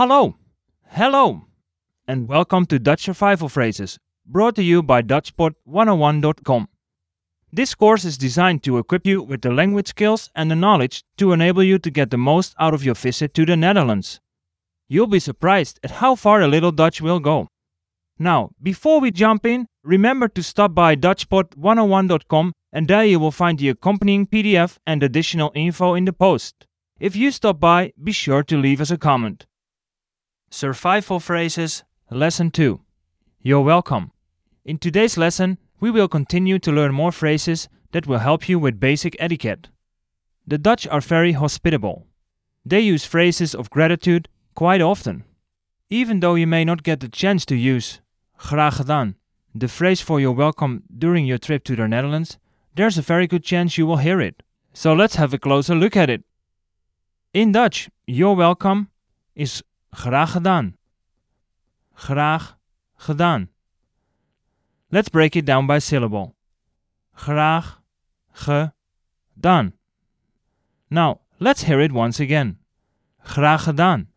Hallo, hello, and welcome to Dutch Survival Phrases, brought to you by DutchPod101.com. This course is designed to equip you with the language skills and the knowledge to enable you to get the most out of your visit to the Netherlands. You'll be surprised at how far a little Dutch will go. Now, before we jump in, remember to stop by DutchPod101.com and there you will find the accompanying PDF and additional info in the post. If you stop by, be sure to leave us a comment. Survival Phrases Lesson 2 You're welcome. In today's lesson, we will continue to learn more phrases that will help you with basic etiquette. The Dutch are very hospitable. They use phrases of gratitude quite often. Even though you may not get the chance to use graag gedaan, the phrase for you're welcome during your trip to the Netherlands, there's a very good chance you will hear it. So let's have a closer look at it. In Dutch, you're welcome is graag gedaan. Graag gedaan. Let's break it down by syllable. Graag gedaan. Now, let's hear it once again. Graag gedaan.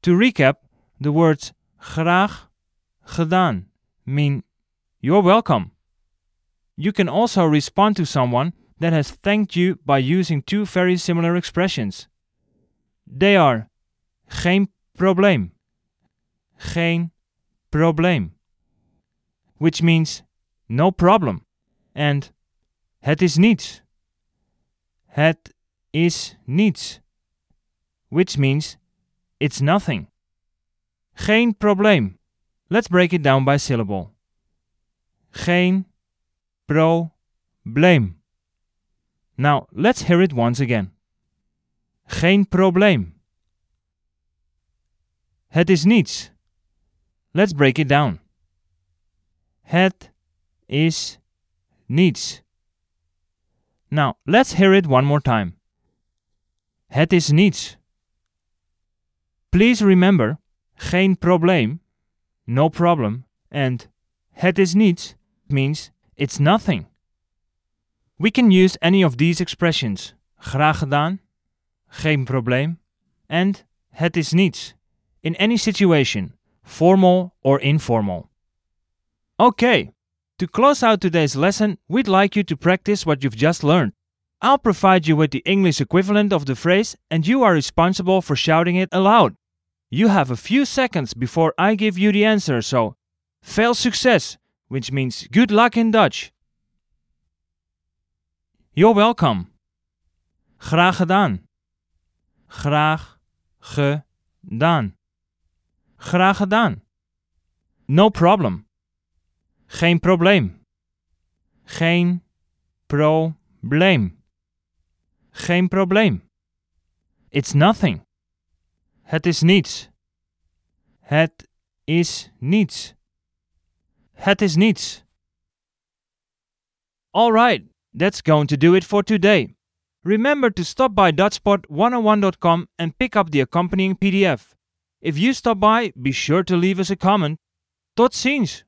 To recap, the words graag gedaan mean you're welcome. You can also respond to someone that has thanked you by using two very similar expressions. They are geen probleem. Geen probleem. Which means no problem. And het is niets. Het is niets. Which means it's nothing. Geen probleem. Let's break it down by syllable. Geen probleem. Now, let's hear it once again. Geen probleem. Het is niets. Let's break it down. Het is niets. Now, let's hear it one more time. Het is niets. Please remember, geen probleem, no problem, and het is niets means it's nothing. We can use any of these expressions, graag gedaan, geen probleem, and het is niets, in any situation, formal or informal. Okay, to close out today's lesson, we'd like you to practice what you've just learned. I'll provide you with the English equivalent of the phrase, and you are responsible for shouting it aloud. You have a few seconds before I give you the answer, so veel succes, which means good luck in Dutch. You're welcome. Graag gedaan. Graag gedaan. Graag gedaan. No problem. Geen probleem. Geen probleem. Geen probleem. It's nothing. Het is niets. Het is niets. Het is niets. Alright, that's going to do it for today. Remember to stop by Dutchpod101.com and pick up the accompanying PDF. If you stop by, be sure to leave us a comment. Tot ziens!